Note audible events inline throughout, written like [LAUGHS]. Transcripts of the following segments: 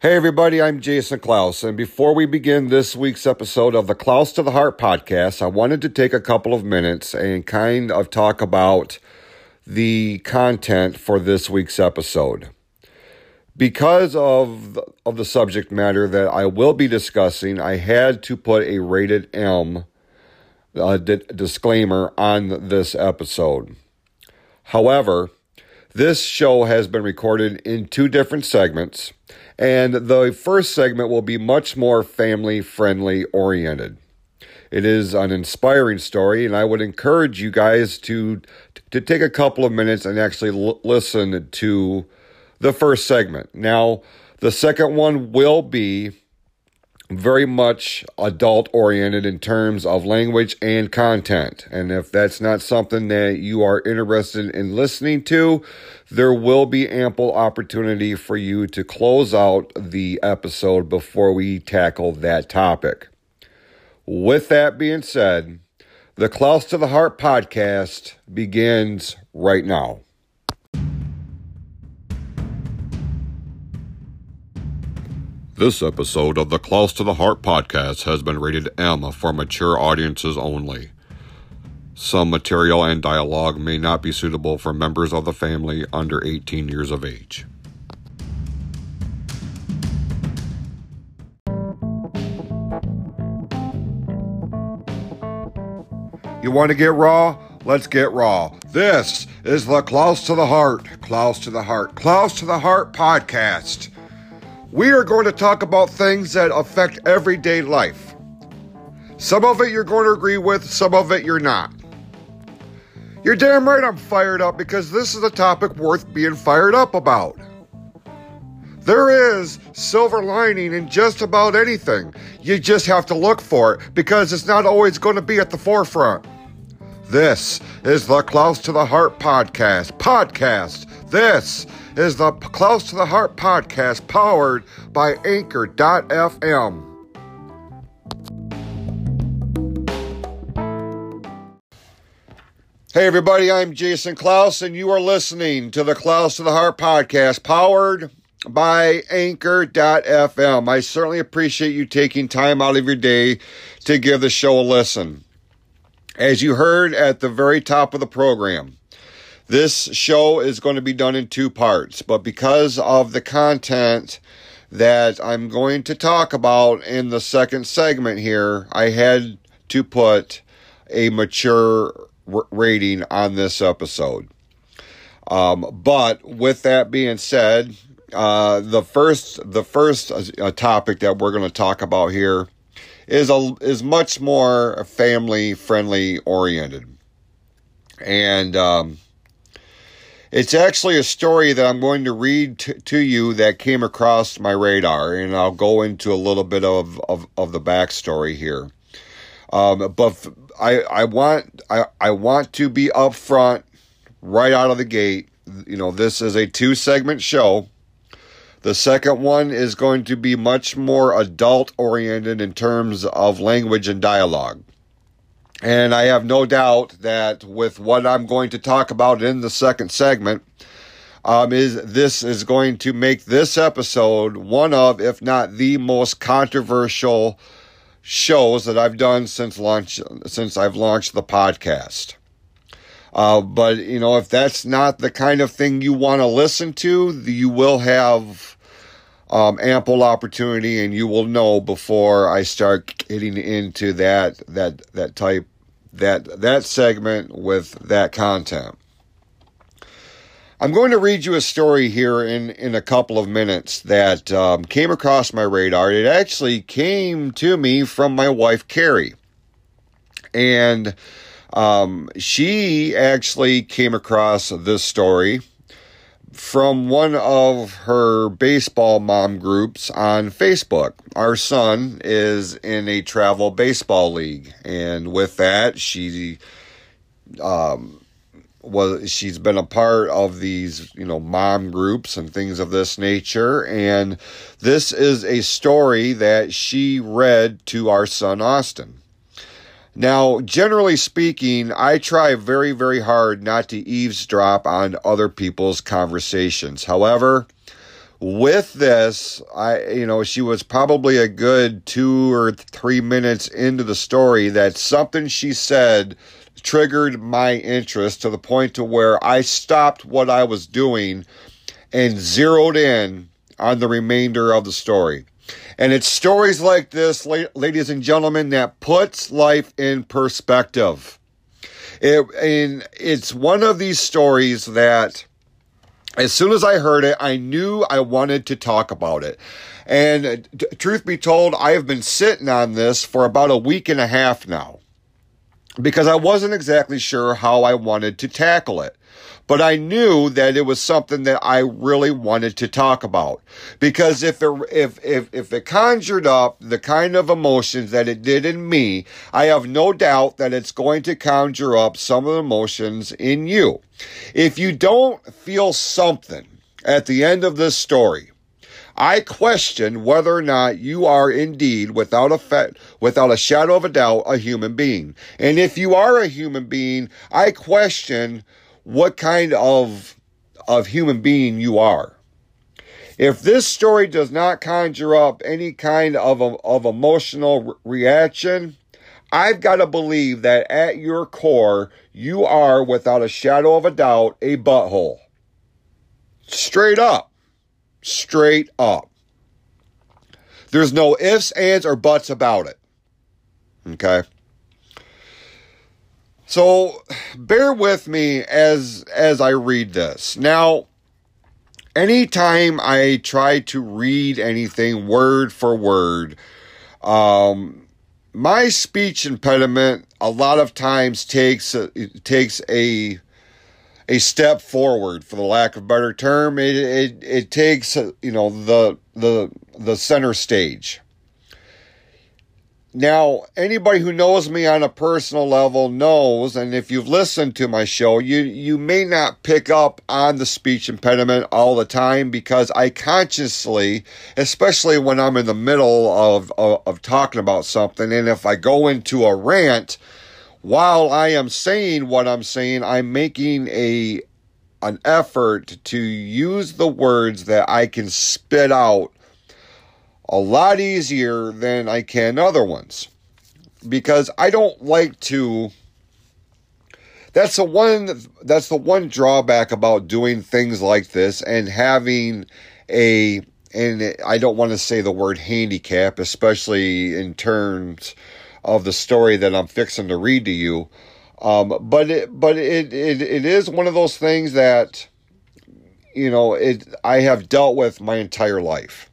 Hey, everybody, I'm Jason Klaus. And before we begin this week's episode of the Klaus to the Heart podcast, I wanted to take a couple of minutes and kind of talk about the content for this week's episode. Because of the, of the subject matter that I will be discussing, I had to put a rated M uh, di- disclaimer on this episode. However, this show has been recorded in two different segments, and the first segment will be much more family friendly oriented. It is an inspiring story, and I would encourage you guys to to take a couple of minutes and actually l- listen to the first segment. Now, the second one will be very much adult oriented in terms of language and content. And if that's not something that you are interested in listening to, there will be ample opportunity for you to close out the episode before we tackle that topic. With that being said, the Klaus to the Heart podcast begins right now. This episode of the Klaus to the Heart podcast has been rated M for mature audiences only. Some material and dialogue may not be suitable for members of the family under 18 years of age. You want to get raw? Let's get raw. This is the Klaus to the Heart, Klaus to the Heart, Klaus to the Heart podcast. We are going to talk about things that affect everyday life. Some of it you're going to agree with, some of it you're not. You're damn right I'm fired up because this is a topic worth being fired up about. There is silver lining in just about anything. You just have to look for it because it's not always going to be at the forefront. This is the Klaus to the Heart podcast. Podcast. This is the Klaus to the Heart podcast powered by Anchor.fm. Hey, everybody, I'm Jason Klaus, and you are listening to the Klaus to the Heart podcast powered by Anchor.fm. I certainly appreciate you taking time out of your day to give the show a listen. As you heard at the very top of the program, this show is going to be done in two parts, but because of the content that I'm going to talk about in the second segment here, I had to put a mature rating on this episode. Um, but with that being said, uh, the first the first uh, topic that we're going to talk about here is a is much more family friendly oriented, and um, it's actually a story that I'm going to read t- to you that came across my radar, and I'll go into a little bit of of, of the backstory here. Um, but I I want I, I want to be upfront right out of the gate. You know, this is a two segment show. The second one is going to be much more adult oriented in terms of language and dialogue. And I have no doubt that with what I'm going to talk about in the second segment, um, is this is going to make this episode one of, if not the most controversial shows that I've done since launch since I've launched the podcast. Uh, but you know, if that's not the kind of thing you want to listen to, you will have um, ample opportunity, and you will know before I start getting into that that that type that that segment with that content. I'm going to read you a story here in, in a couple of minutes that um, came across my radar. It actually came to me from my wife, Carrie. And um, she actually came across this story from one of her baseball mom groups on Facebook. Our son is in a travel baseball league, and with that, she um, was she's been a part of these you know mom groups and things of this nature and this is a story that she read to our son Austin now, generally speaking, I try very, very hard not to eavesdrop on other people's conversations. However, with this, I, you know, she was probably a good two or three minutes into the story that something she said triggered my interest to the point to where I stopped what I was doing and zeroed in on the remainder of the story. And it's stories like this, ladies and gentlemen, that puts life in perspective. It, and it's one of these stories that as soon as I heard it, I knew I wanted to talk about it. And uh, t- truth be told, I have been sitting on this for about a week and a half now because I wasn't exactly sure how I wanted to tackle it. But I knew that it was something that I really wanted to talk about because if it, if, if, if it conjured up the kind of emotions that it did in me, I have no doubt that it's going to conjure up some of the emotions in you. If you don't feel something at the end of this story, I question whether or not you are indeed, without a fa- without a shadow of a doubt, a human being. And if you are a human being, I question what kind of of human being you are. If this story does not conjure up any kind of of emotional reaction, I've got to believe that at your core, you are, without a shadow of a doubt, a butthole. Straight up straight up. There's no ifs, ands, or buts about it. Okay. So bear with me as as I read this. Now, anytime I try to read anything word for word, um, my speech impediment a lot of times takes takes a a step forward, for the lack of a better term. It it, it takes you know the the the center stage. Now, anybody who knows me on a personal level knows, and if you've listened to my show, you you may not pick up on the speech impediment all the time because I consciously, especially when I'm in the middle of, of, of talking about something, and if I go into a rant, while I am saying what I'm saying, I'm making a an effort to use the words that I can spit out a lot easier than I can other ones. Because I don't like to that's the one that's the one drawback about doing things like this and having a and I don't want to say the word handicap, especially in terms of the story that I'm fixing to read to you. Um, but it, but it, it, it is one of those things that, you know, it, I have dealt with my entire life.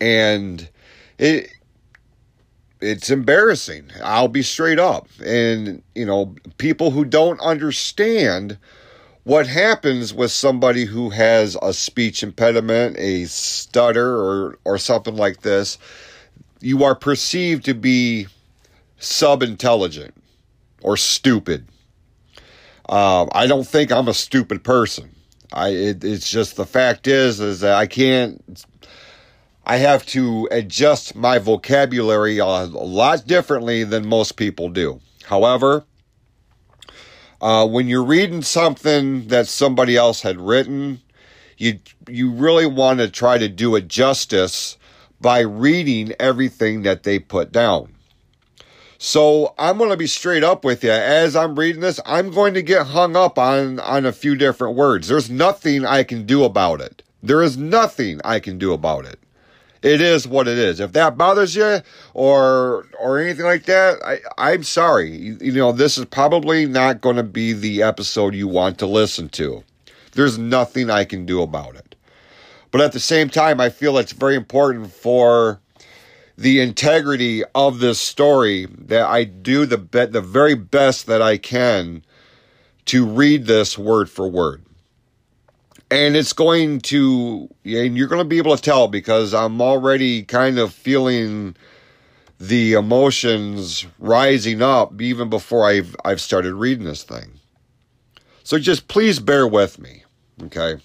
And it, it's embarrassing. I'll be straight up. And, you know, people who don't understand what happens with somebody who has a speech impediment, a stutter, or, or something like this, you are perceived to be sub intelligent or stupid. Uh, I don't think I'm a stupid person. I it, it's just the fact is is that I can't. I have to adjust my vocabulary a, lot differently than most people do. However, uh, when you're reading something that somebody else had written, you you really want to try to do it justice by reading everything that they put down. So I'm going to be straight up with you. As I'm reading this, I'm going to get hung up on, on a few different words. There's nothing I can do about it. There is nothing I can do about it. It is what it is. If that bothers you or or anything like that, I, I'm sorry. You, you know, this is probably not going to be the episode you want to listen to. There's nothing I can do about it. But at the same time, I feel it's very important for the integrity of this story that I do the be- the very best that I can to read this word for word. And it's going to, and you're going to be able to tell because I'm already kind of feeling the emotions rising up even before I've, I've started reading this thing. So just please bear with me. Okay.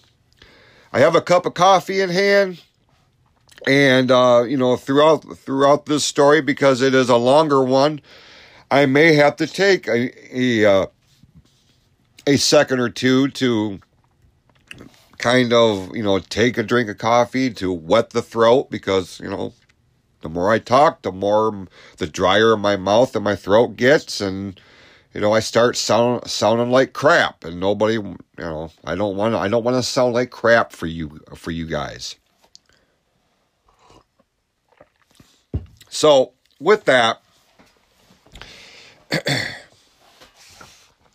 I have a cup of coffee in hand and uh, you know throughout throughout this story because it is a longer one i may have to take a a, uh, a second or two to kind of, you know, take a drink of coffee to wet the throat because, you know, the more I talk, the more the drier my mouth and my throat gets and you know, I start sound, sounding like crap and nobody, you know, I don't want to I don't want to sound like crap for you for you guys. So, with that, [CLEARS THROAT]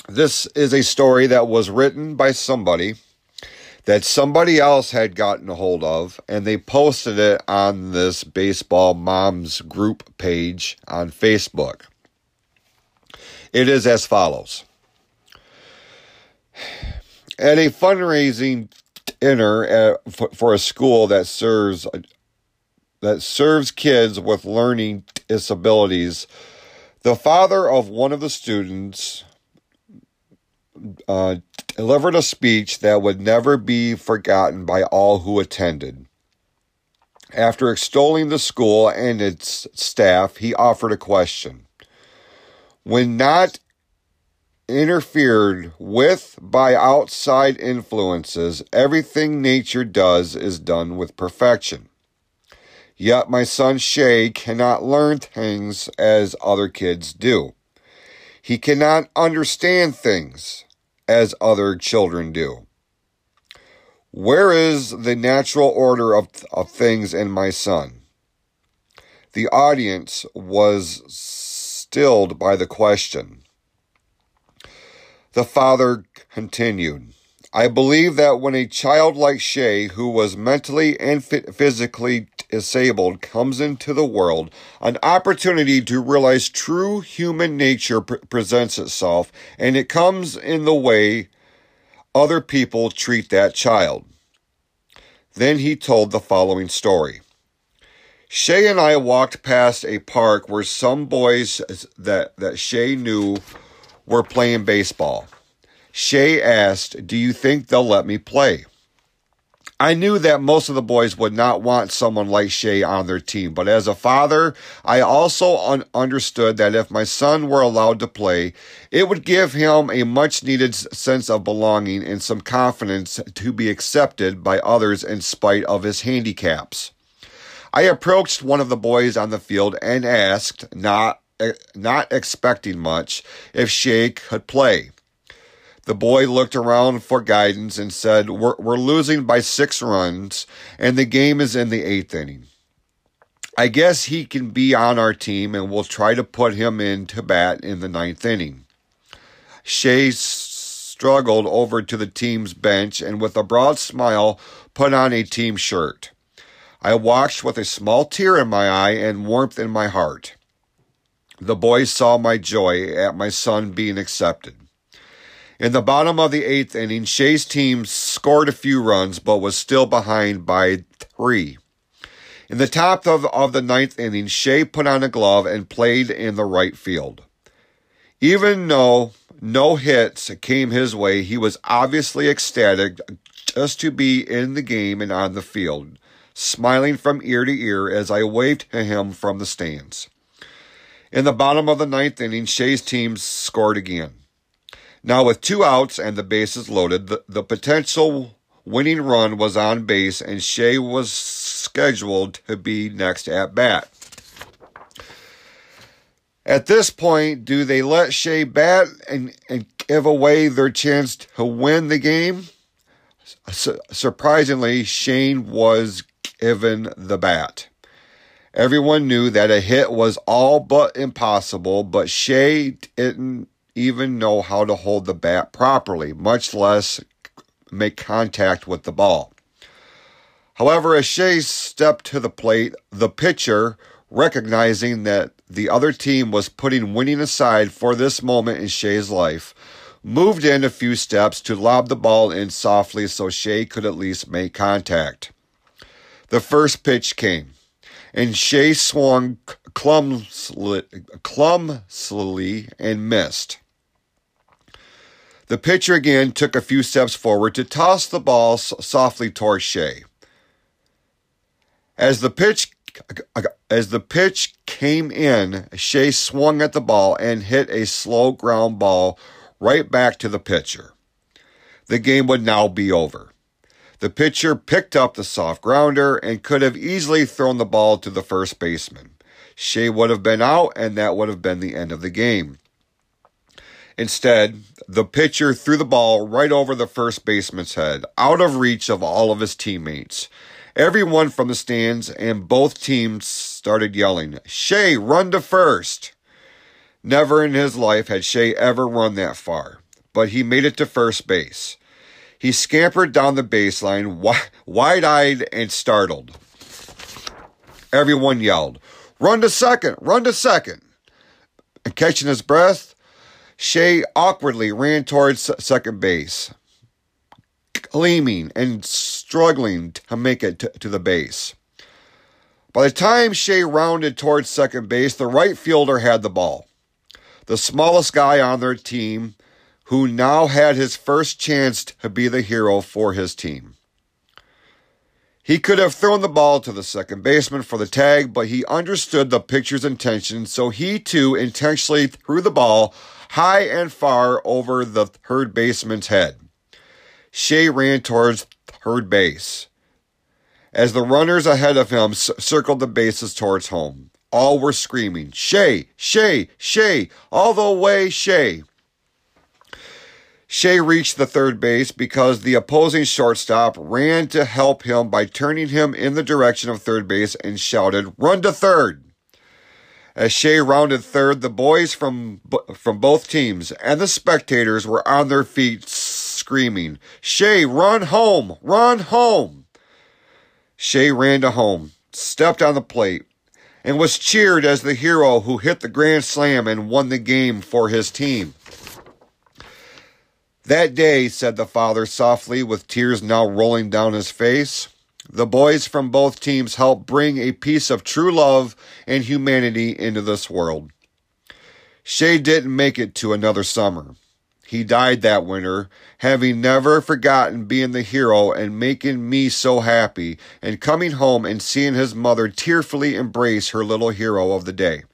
this is a story that was written by somebody that somebody else had gotten a hold of, and they posted it on this Baseball Moms group page on Facebook. It is as follows At a fundraising dinner at, for a school that serves that serves kids with learning disabilities, the father of one of the students uh, delivered a speech that would never be forgotten by all who attended. After extolling the school and its staff, he offered a question. When not interfered with by outside influences, everything nature does is done with perfection. Yet my son Shay cannot learn things as other kids do. He cannot understand things as other children do. Where is the natural order of, of things in my son? The audience was stilled by the question. The father continued, I believe that when a child like Shay, who was mentally and physically disabled, comes into the world, an opportunity to realize true human nature pre- presents itself, and it comes in the way other people treat that child. Then he told the following story. Shay and I walked past a park where some boys that, that Shay knew were playing baseball. Shay asked, Do you think they'll let me play? I knew that most of the boys would not want someone like Shay on their team, but as a father, I also un- understood that if my son were allowed to play, it would give him a much needed sense of belonging and some confidence to be accepted by others in spite of his handicaps. I approached one of the boys on the field and asked, not, eh, not expecting much, if Shay could play. The boy looked around for guidance and said, we're, we're losing by six runs, and the game is in the eighth inning. I guess he can be on our team, and we'll try to put him in to bat in the ninth inning. Shay struggled over to the team's bench and, with a broad smile, put on a team shirt. I watched with a small tear in my eye and warmth in my heart. The boys saw my joy at my son being accepted. In the bottom of the eighth inning, Shay's team scored a few runs, but was still behind by three. In the top of, of the ninth inning, Shay put on a glove and played in the right field. Even though no hits came his way, he was obviously ecstatic just to be in the game and on the field, smiling from ear to ear as I waved to him from the stands. In the bottom of the ninth inning, Shay's team scored again. Now, with two outs and the bases loaded, the, the potential winning run was on base, and Shay was scheduled to be next at bat. At this point, do they let Shay bat and, and give away their chance to win the game? Su- surprisingly, Shane was given the bat. Everyone knew that a hit was all but impossible, but Shay didn't even know how to hold the bat properly, much less make contact with the ball. However, as Shay stepped to the plate, the pitcher, recognizing that the other team was putting winning aside for this moment in Shay's life, moved in a few steps to lob the ball in softly so Shay could at least make contact. The first pitch came, and Shay swung clumsily, clumsily and missed. The pitcher again took a few steps forward to toss the ball softly toward Shay. As the pitch as the pitch came in, Shay swung at the ball and hit a slow ground ball right back to the pitcher. The game would now be over. The pitcher picked up the soft grounder and could have easily thrown the ball to the first baseman. Shay would have been out, and that would have been the end of the game. Instead, the pitcher threw the ball right over the first baseman's head, out of reach of all of his teammates. Everyone from the stands and both teams started yelling, Shay, run to first! Never in his life had Shay ever run that far, but he made it to first base. He scampered down the baseline, wide eyed and startled. Everyone yelled, Run to second, run to second. And catching his breath, Shay awkwardly ran towards second base, gleaming and struggling to make it to, the base. By the time Shay rounded towards second base, the right fielder had the ball. The smallest guy on their team, who now had his first chance to be the hero for his team. He could have thrown the ball to the second baseman for the tag, but he understood the pitcher's intention, so he too intentionally threw the ball high and far over the third baseman's head. Shay ran towards third base. As the runners ahead of him circled the bases towards home, all were screaming, Shay, Shay, Shay, all the way, Shay. Shay reached the third base because the opposing shortstop ran to help him by turning him in the direction of third base and shouted, Run to third! As Shay rounded third, the boys from, from both teams and the spectators were on their feet screaming, Shay, run home! Run home! Shay ran to home, stepped on the plate, and was cheered as the hero who hit the grand slam and won the game for his team. That day, said the father softly, with tears now rolling down his face, the boys from both teams helped bring a piece of true love and humanity into this world. Shay didn't make it to another summer. He died that winter, having never forgotten being the hero and making me so happy, and coming home and seeing his mother tearfully embrace her little hero of the day.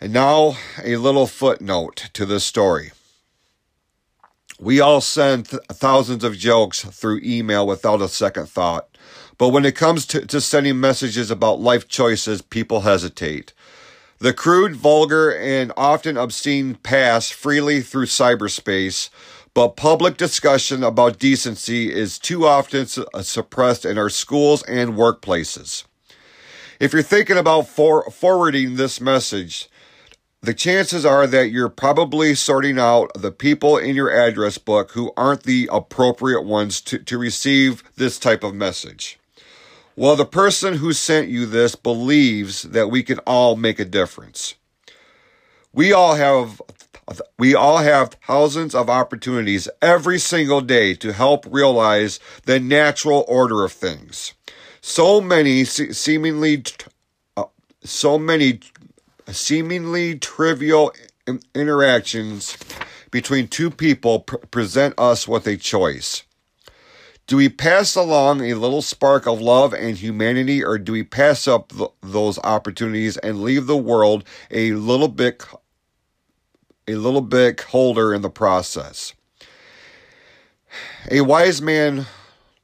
And now a little footnote to this story. We all send th- thousands of jokes through email without a second thought. But when it comes to, to sending messages about life choices, people hesitate. The crude, vulgar, and often obscene pass freely through cyberspace, but public discussion about decency is too often su- uh, suppressed in our schools and workplaces. If you're thinking about for- forwarding this message, the chances are that you're probably sorting out the people in your address book who aren't the appropriate ones to, to receive this type of message. Well, the person who sent you this believes that we can all make a difference. We all have we all have thousands of opportunities every single day to help realize the natural order of things. So many seemingly uh, so many seemingly trivial interactions between two people pr- present us with a choice. Do we pass along a little spark of love and humanity, or do we pass up th- those opportunities and leave the world a little bit, a little bit colder in the process? A wise man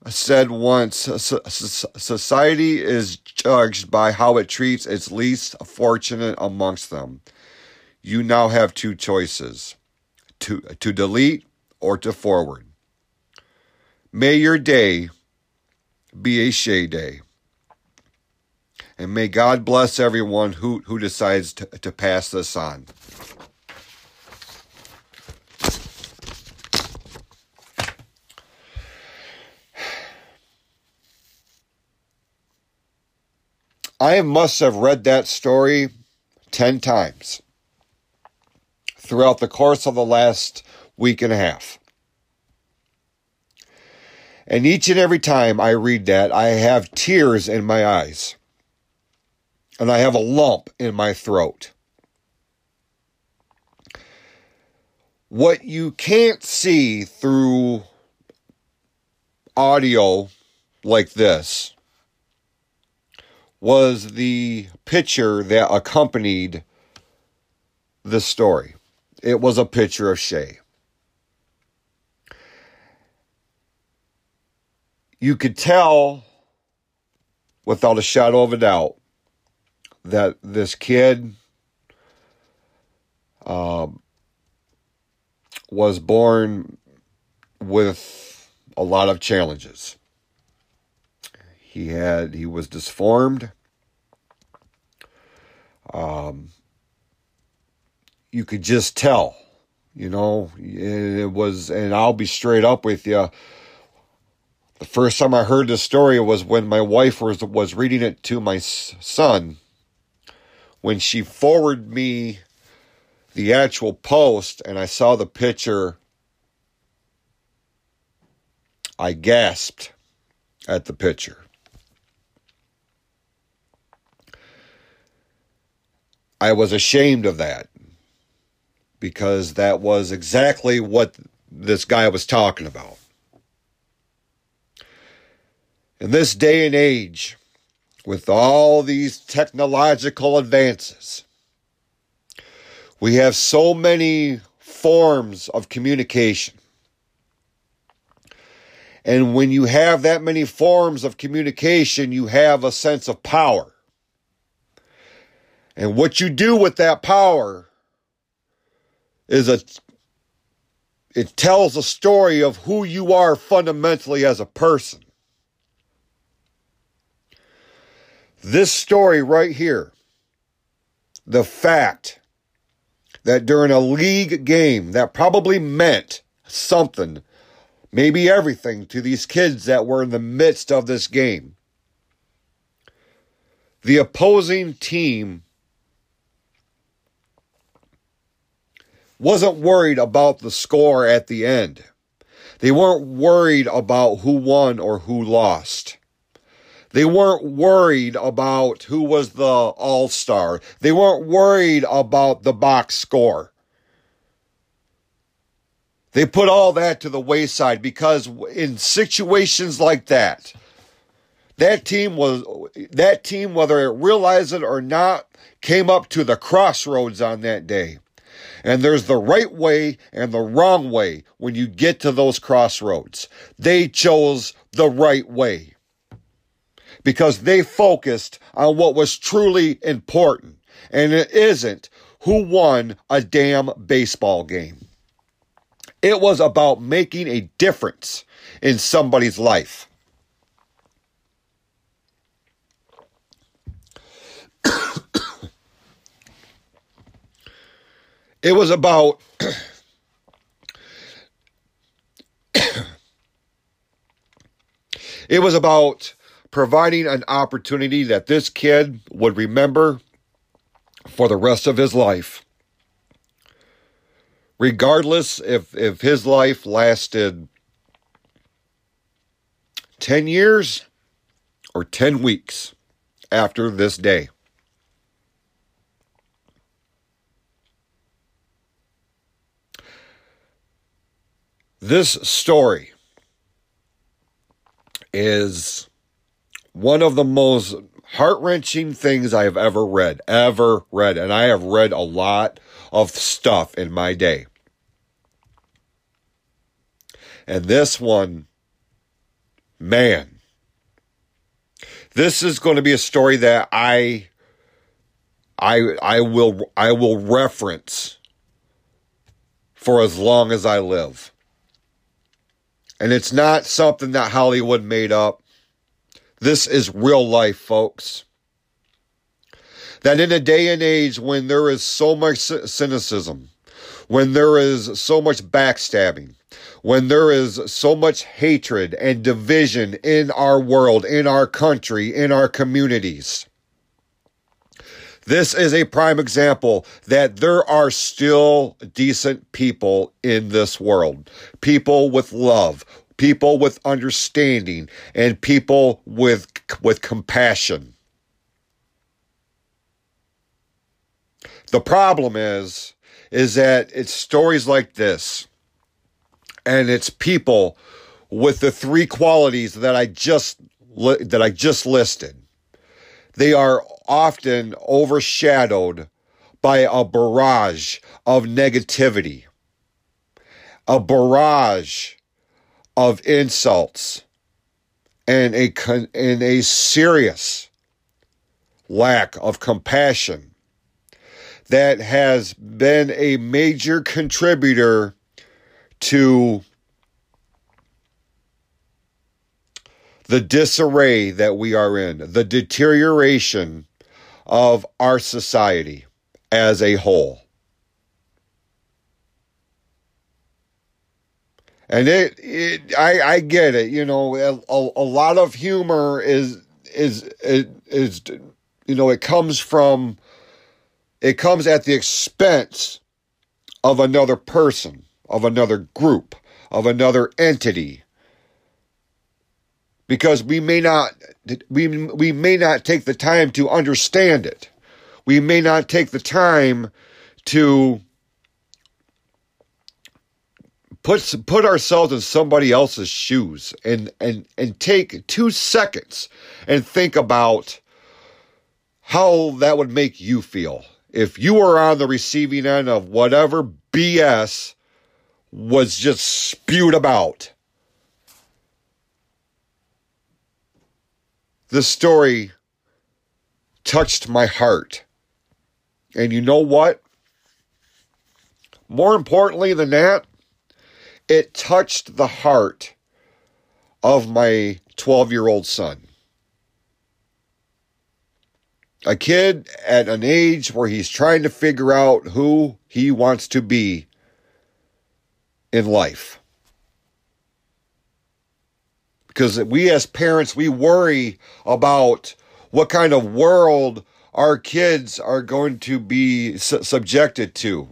said once society is judged by how it treats its least fortunate amongst them. You now have two choices to, to delete or to forward. May your day be a Shay day. And may God bless everyone who, who decides to, to pass this on. I must have read that story 10 times throughout the course of the last week and a half. And each and every time I read that, I have tears in my eyes. And I have a lump in my throat. What you can't see through audio like this was the picture that accompanied the story. It was a picture of Shay. You could tell without a shadow of a doubt that this kid um, was born with a lot of challenges. He had he was disformed. Um, you could just tell, you know, it was, and I'll be straight up with you. The first time I heard this story was when my wife was was reading it to my son. When she forwarded me the actual post and I saw the picture, I gasped at the picture. I was ashamed of that because that was exactly what this guy was talking about. In this day and age, with all these technological advances, we have so many forms of communication. And when you have that many forms of communication, you have a sense of power. And what you do with that power is a it tells a story of who you are fundamentally as a person. This story right here, the fact that during a league game that probably meant something, maybe everything to these kids that were in the midst of this game. The opposing team wasn't worried about the score at the end. They weren't worried about who won or who lost. They weren't worried about who was the all star. They weren't worried about the box score. They put all that to the wayside because in situations like that, that team was that team, whether it realized it or not, came up to the crossroads on that day. And there's the right way and the wrong way when you get to those crossroads. They chose the right way because they focused on what was truly important. And it isn't who won a damn baseball game. It was about making a difference in somebody's life. It was about [COUGHS] it was about providing an opportunity that this kid would remember for the rest of his life. Regardless if, if his life lasted 10 years or 10 weeks after this day. This story is one of the most heart wrenching things I have ever read, ever read. And I have read a lot of stuff in my day. And this one, man, this is going to be a story that I, I, I will, I will reference for as long as I live. And it's not something that Hollywood made up. This is real life, folks. That in a day and age when there is so much cynicism, when there is so much backstabbing, when there is so much hatred and division in our world, in our country, in our communities. This is a prime example that there are still decent people in this world. People with love, people with understanding and people with with compassion. The problem is is that it's stories like this and it's people with the three qualities that I just that I just listed. They are often overshadowed by a barrage of negativity. A barrage of insults and a and a serious lack of compassion that has been a major contributor to the disarray that we are in, the deterioration of our society as a whole. And it, it I, I get it. You know, a, a lot of humor is, is, is, is, you know, it comes from, it comes at the expense of another person, of another group, of another entity. Because we may not, we, we may not take the time to understand it. We may not take the time to put put ourselves in somebody else's shoes and and and take 2 seconds and think about how that would make you feel if you were on the receiving end of whatever BS was just spewed about. This story touched my heart. And you know what? More importantly than that, it touched the heart of my 12 year old son. A kid at an age where he's trying to figure out who he wants to be in life. Because we as parents, we worry about what kind of world our kids are going to be su- subjected to.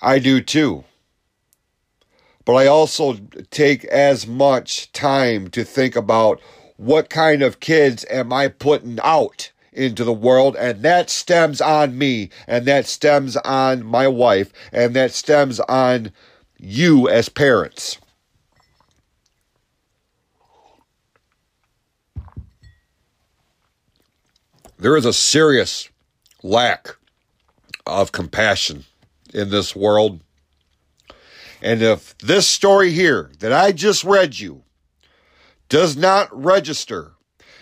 I do too but I also take as much time to think about what kind of kids am I putting out into the world, and that stems on me, and that stems on my wife, and that stems on you as parents. There is a serious lack of compassion in this world and if this story here that I just read you does not register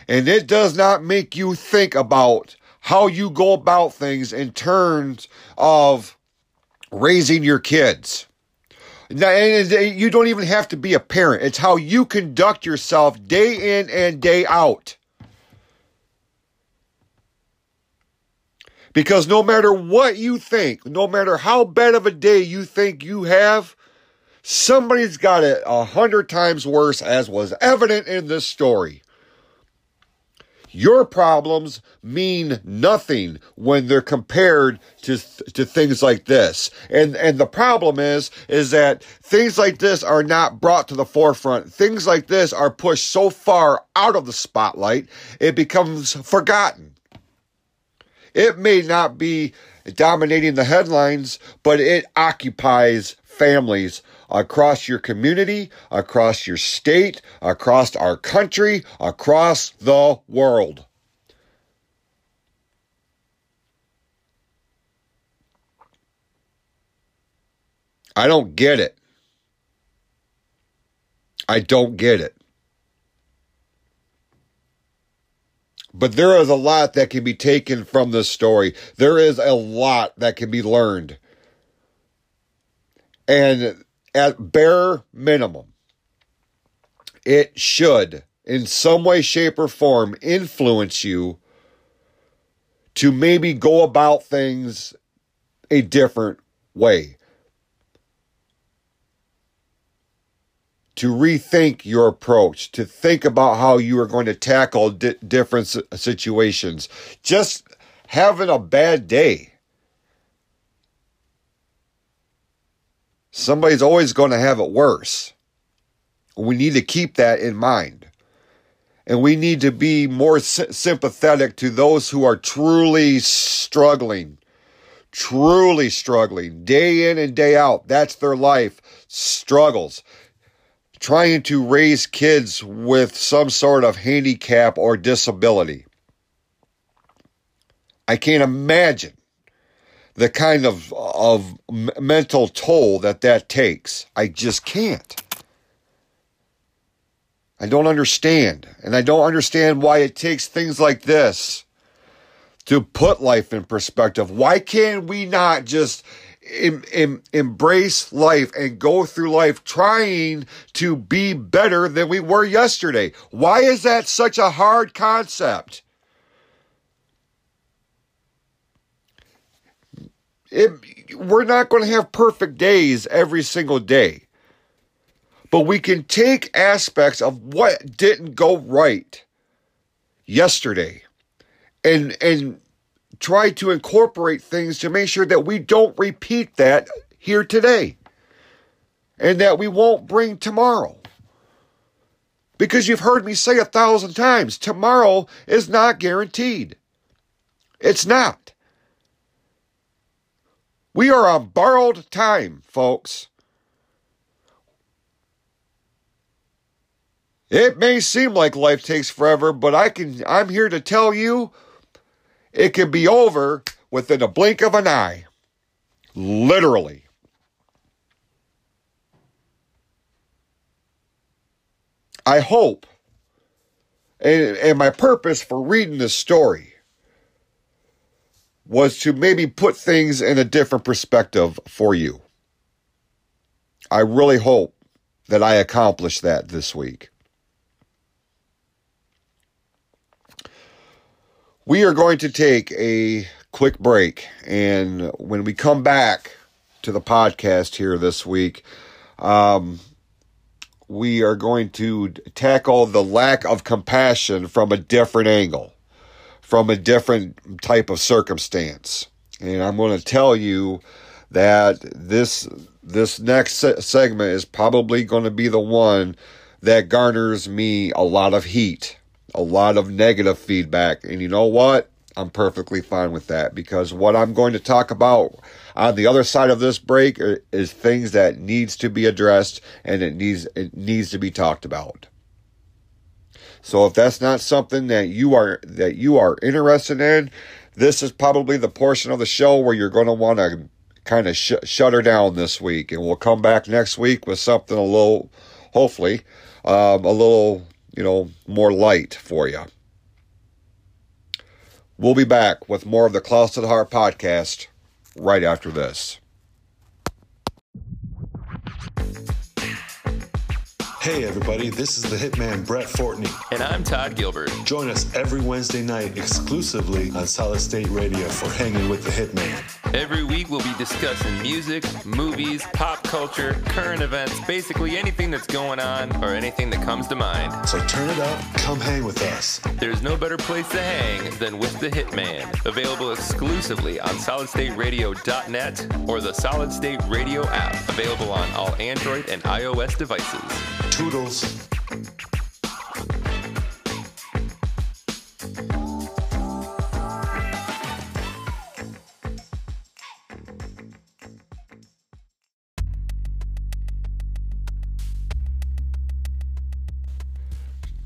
and it does not make you think about how you go about things in terms of raising your kids. Now, and you don't even have to be a parent. It's how you conduct yourself day in and day out. Because no matter what you think, no matter how bad of a day you think you have, Somebody's got it a hundred times worse, as was evident in this story. Your problems mean nothing when they're compared to to things like this. And and the problem is is that things like this are not brought to the forefront. Things like this are pushed so far out of the spotlight, it becomes forgotten. It may not be dominating the headlines, but it occupies families across your community, across your state, across our country, across the world. I don't get it. I don't get it. But there is a lot that can be taken from this story. There is a lot that can be learned. And at bare minimum, it should, in some way, shape, or form, influence you to maybe go about things a different way. To rethink your approach, to think about how you are going to tackle di- different situations. Just having a bad day Somebody's always going to have it worse. We need to keep that in mind. And we need to be more sympathetic to those who are truly struggling, truly struggling, day in and day out. That's their life, struggles. Trying to raise kids with some sort of handicap or disability. I can't imagine the kind of of mental toll that that takes. I just can't. I don't understand. And I don't understand why it takes things like this to put life in perspective. Why can't we not just em, em, embrace life and go through life trying to be better than we were yesterday? Why is that such a hard concept? It, we're not going to have perfect days every single day. But we can take aspects of what didn't go right yesterday and and try to incorporate things to make sure that we don't repeat that here today and that we won't bring tomorrow. Because you've heard me say a thousand times, tomorrow is not guaranteed. It's not. We are on borrowed time, folks. It may seem like life takes forever, but I can I'm here to tell you it can be over within a blink of an eye. Literally. I hope, and, and my purpose for reading this story was to maybe put things in a different perspective for you. I really hope that I accomplished that this week. We are going to take a quick break, and when we come back to the podcast here this week, um, we are going to tackle the lack of compassion from a different angle from a different type of circumstance. And I'm going to tell you that this this next se- segment is probably going to be the one that garners me a lot of heat, a lot of negative feedback. And you know what? I'm perfectly fine with that because what I'm going to talk about on the other side of this break is things that needs to be addressed and it needs it needs to be talked about. So if that's not something that you are that you are interested in, this is probably the portion of the show where you're going to want to kind of sh- shut her down this week, and we'll come back next week with something a little, hopefully, um, a little you know more light for you. We'll be back with more of the Close to Heart podcast right after this. Hey, everybody, this is the hitman Brett Fortney. And I'm Todd Gilbert. Join us every Wednesday night exclusively on Solid State Radio for Hanging with the Hitman. Every week, we'll be discussing music, movies, pop culture, current events, basically anything that's going on or anything that comes to mind. So turn it up, come hang with us. There's no better place to hang than with the Hitman. Available exclusively on solidstateradio.net or the Solid State Radio app. Available on all Android and iOS devices. Toodles.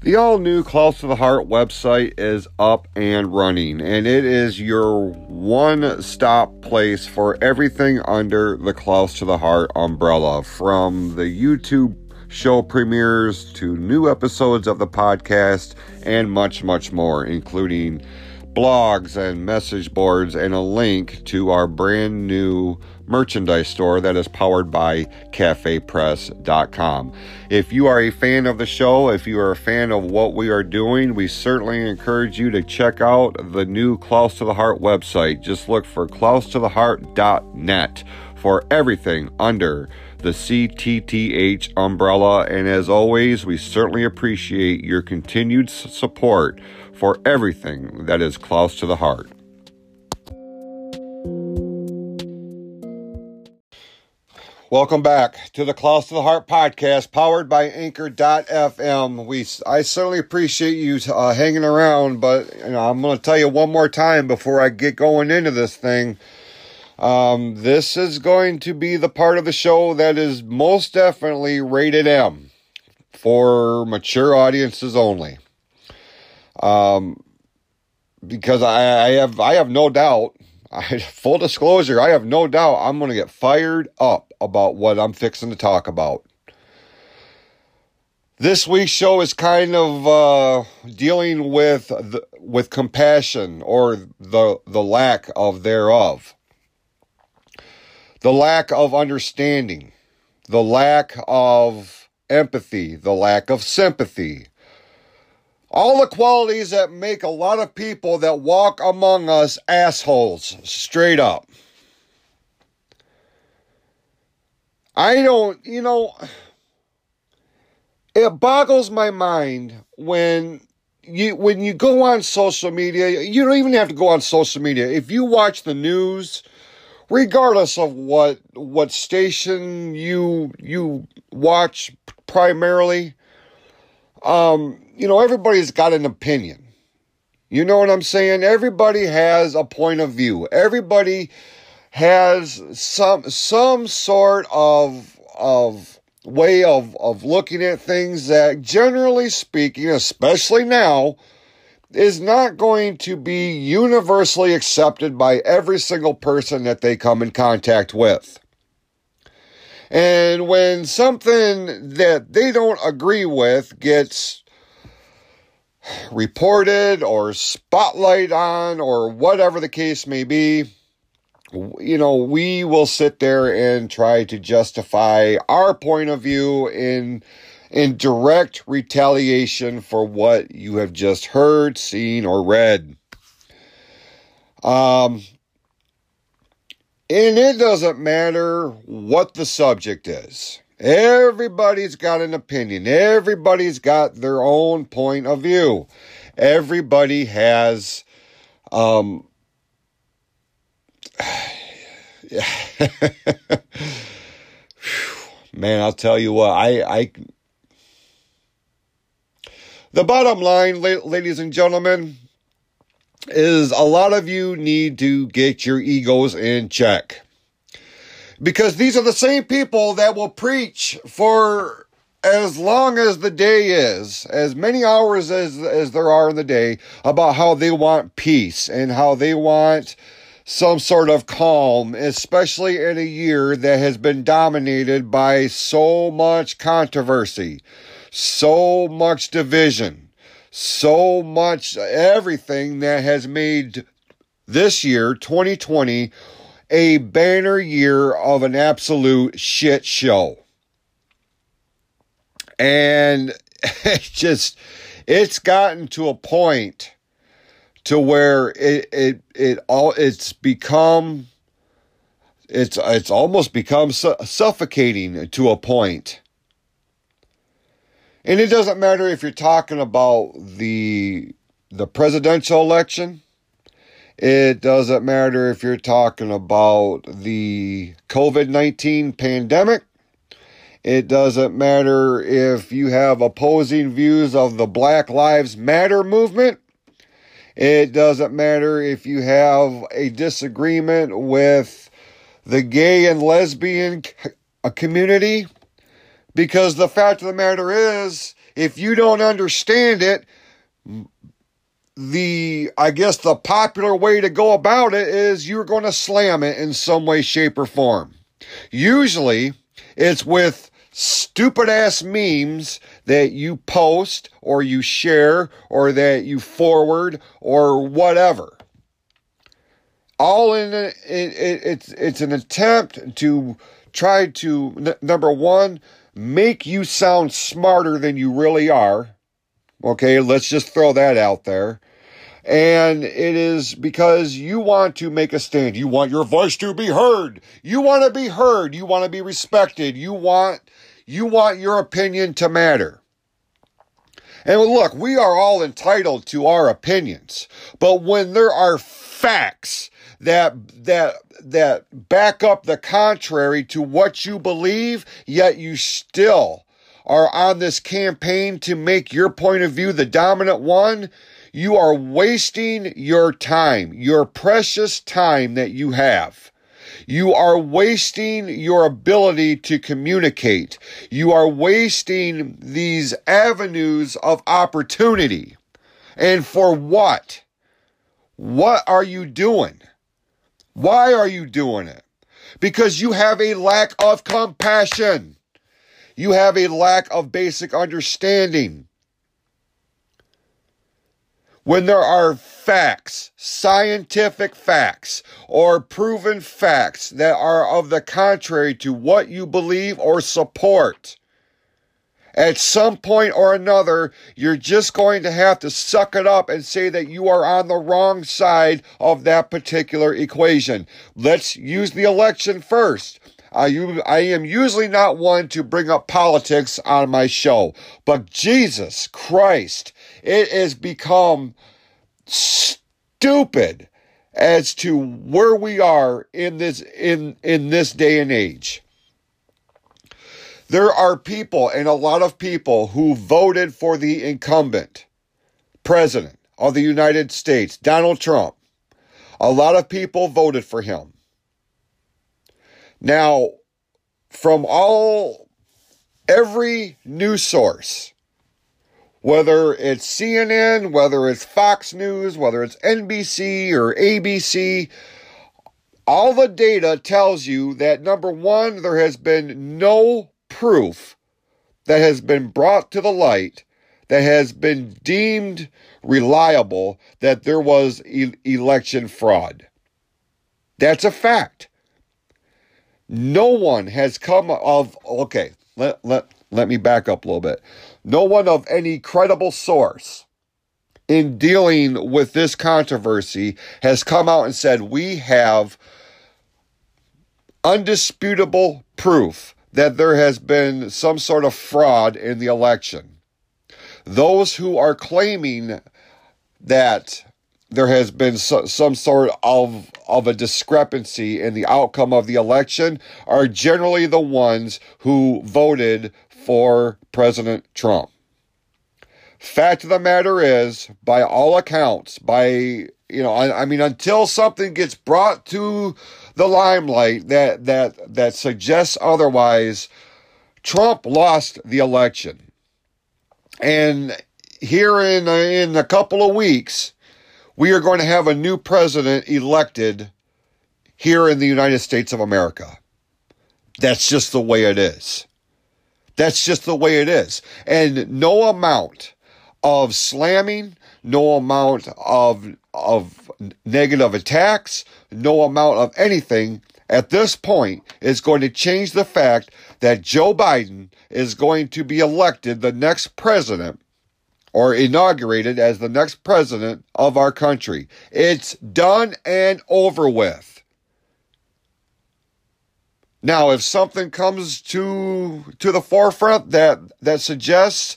The all new Close to the Heart website is up and running, and it is your one stop place for everything under the Close to the Heart umbrella from the YouTube show premieres to new episodes of the podcast and much, much more, including blogs and message boards and a link to our brand new merchandise store that is powered by cafepress.com. If you are a fan of the show, if you are a fan of what we are doing, we certainly encourage you to check out the new Close to the Heart website. Just look for closetotheheart.net for everything under the CTTH umbrella. And as always, we certainly appreciate your continued support for everything that is close to the heart. Welcome back to the Close to the Heart podcast, powered by Anchor.fm. We, I certainly appreciate you uh, hanging around, but you know, I'm going to tell you one more time before I get going into this thing. Um, this is going to be the part of the show that is most definitely rated M for mature audiences only. Um, because I, I have I have no doubt. [LAUGHS] I, full disclosure, I have no doubt I'm going to get fired up about what I'm fixing to talk about. This week's show is kind of uh, dealing with the, with compassion or the the lack of thereof, the lack of understanding, the lack of empathy, the lack of sympathy. All the qualities that make a lot of people that walk among us assholes, straight up. I don't, you know it boggles my mind when you when you go on social media you don't even have to go on social media if you watch the news regardless of what what station you you watch primarily um you know everybody's got an opinion. You know what i'm saying? Everybody has a point of view. Everybody has some some sort of of way of, of looking at things that, generally speaking, especially now, is not going to be universally accepted by every single person that they come in contact with. And when something that they don't agree with gets reported or spotlight on or whatever the case may be, you know, we will sit there and try to justify our point of view in in direct retaliation for what you have just heard, seen, or read. Um, and it doesn't matter what the subject is. Everybody's got an opinion. Everybody's got their own point of view. Everybody has um, Man, I'll tell you what, I, I, the bottom line, ladies and gentlemen, is a lot of you need to get your egos in check. Because these are the same people that will preach for as long as the day is, as many hours as, as there are in the day, about how they want peace and how they want some sort of calm, especially in a year that has been dominated by so much controversy, so much division, so much everything that has made this year, 2020, a banner year of an absolute shit show. And [LAUGHS] it just, it's gotten to a point to where it it it all it's become it's it's almost become su- suffocating to a point. And it doesn't matter if you're talking about the the presidential election. It doesn't matter if you're talking about the COVID 19 pandemic. It doesn't matter if you have opposing views of the Black Lives Matter movement. It doesn't matter if you have a disagreement with the gay and lesbian community, because the fact of the matter is, if you don't understand it, the I guess the popular way to go about it is you're going to slam it in some way, shape, or form. Usually, it's with stupid ass memes that you post or you share or that you forward or whatever. All in it, it, it's it's an attempt to try to n- number one make you sound smarter than you really are. Okay, let's just throw that out there. And it is because you want to make a stand. You want your voice to be heard. You want to be heard. You want to be respected. You want you want your opinion to matter. And look, we are all entitled to our opinions, but when there are facts that that that back up the contrary to what you believe, yet you still are on this campaign to make your point of view the dominant one, you are wasting your time, your precious time that you have. You are wasting your ability to communicate. You are wasting these avenues of opportunity. And for what? What are you doing? Why are you doing it? Because you have a lack of compassion. You have a lack of basic understanding. When there are facts, scientific facts, or proven facts that are of the contrary to what you believe or support, at some point or another, you're just going to have to suck it up and say that you are on the wrong side of that particular equation. Let's use the election first. I, I am usually not one to bring up politics on my show, but Jesus Christ, it has become stupid as to where we are in this in in this day and age. There are people, and a lot of people, who voted for the incumbent president of the United States, Donald Trump. A lot of people voted for him. Now, from all, every news source, whether it's CNN, whether it's Fox News, whether it's NBC or ABC, all the data tells you that number one, there has been no proof that has been brought to the light that has been deemed reliable that there was e- election fraud. That's a fact. No one has come of okay, let, let, let me back up a little bit. No one of any credible source in dealing with this controversy has come out and said we have undisputable proof that there has been some sort of fraud in the election. Those who are claiming that there has been so, some sort of of a discrepancy in the outcome of the election are generally the ones who voted for President Trump. Fact of the matter is, by all accounts, by you know, I, I mean, until something gets brought to the limelight that that that suggests otherwise. Trump lost the election, and here in in a couple of weeks, we are going to have a new president elected here in the United States of America. That's just the way it is. That's just the way it is, and no amount of slamming, no amount of of negative attacks, no amount of anything at this point is going to change the fact that Joe Biden is going to be elected the next president or inaugurated as the next president of our country. It's done and over with. Now, if something comes to to the forefront that that suggests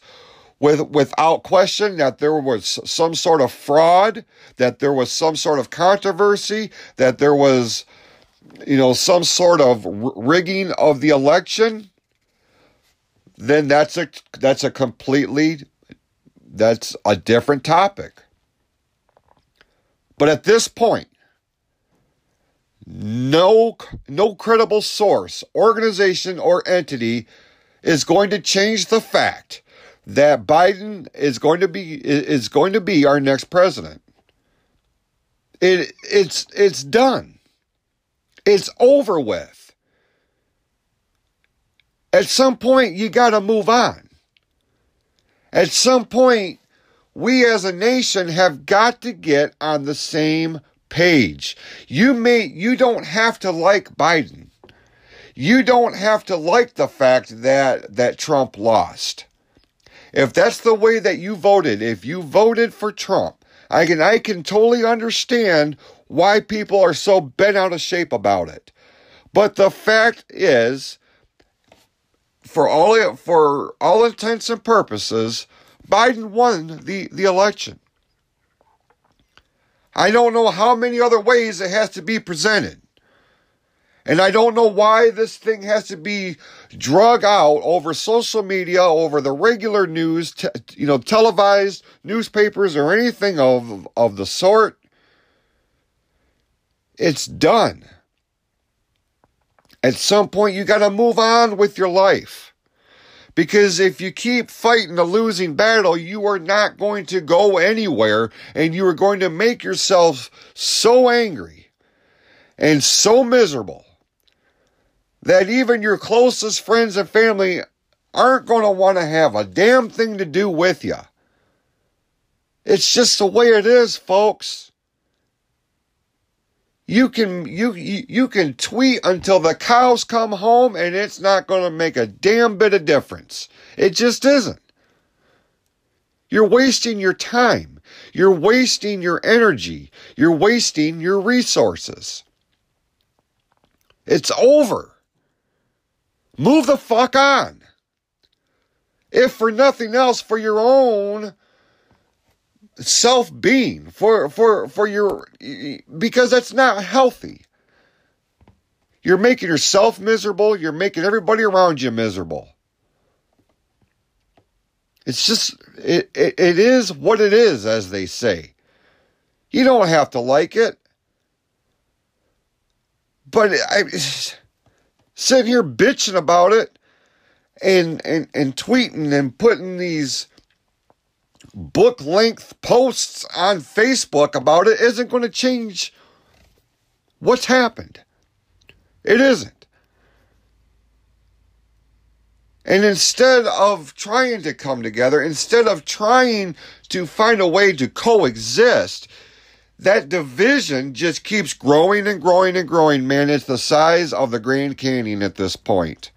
with without question that there was some sort of fraud, that there was some sort of controversy, that there was you know some sort of rigging of the election, then that's a that's a completely that's a different topic. But at this point, no no credible source, organization or entity is going to change the fact that Biden is going to be is going to be our next president. It it's it's done. It's over with. At some point you got to move on. At some point we as a nation have got to get on the same page. You may you don't have to like Biden. You don't have to like the fact that that Trump lost. If that's the way that you voted, if you voted for Trump, I can I can totally understand why people are so bent out of shape about it. But the fact is, for all for all intents and purposes, Biden won the, the election. I don't know how many other ways it has to be presented. And I don't know why this thing has to be drug out over social media, over the regular news, te- you know, televised newspapers or anything of, of the sort. It's done. At some point, you got to move on with your life. Because if you keep fighting a losing battle, you are not going to go anywhere and you are going to make yourself so angry and so miserable that even your closest friends and family aren't going to want to have a damn thing to do with you. It's just the way it is, folks. You can you you can tweet until the cows come home and it's not going to make a damn bit of difference. It just isn't. You're wasting your time. You're wasting your energy. You're wasting your resources. It's over. Move the fuck on. If for nothing else, for your own self being, for, for, for your, because that's not healthy. You're making yourself miserable. You're making everybody around you miserable. It's just, it, it, it is what it is, as they say. You don't have to like it. But I sitting here bitching about it and, and, and tweeting and putting these book length posts on Facebook about it isn't going to change what's happened. It isn't. And instead of trying to come together, instead of trying to find a way to coexist, that division just keeps growing and growing and growing. Man, it's the size of the Grand Canyon at this point.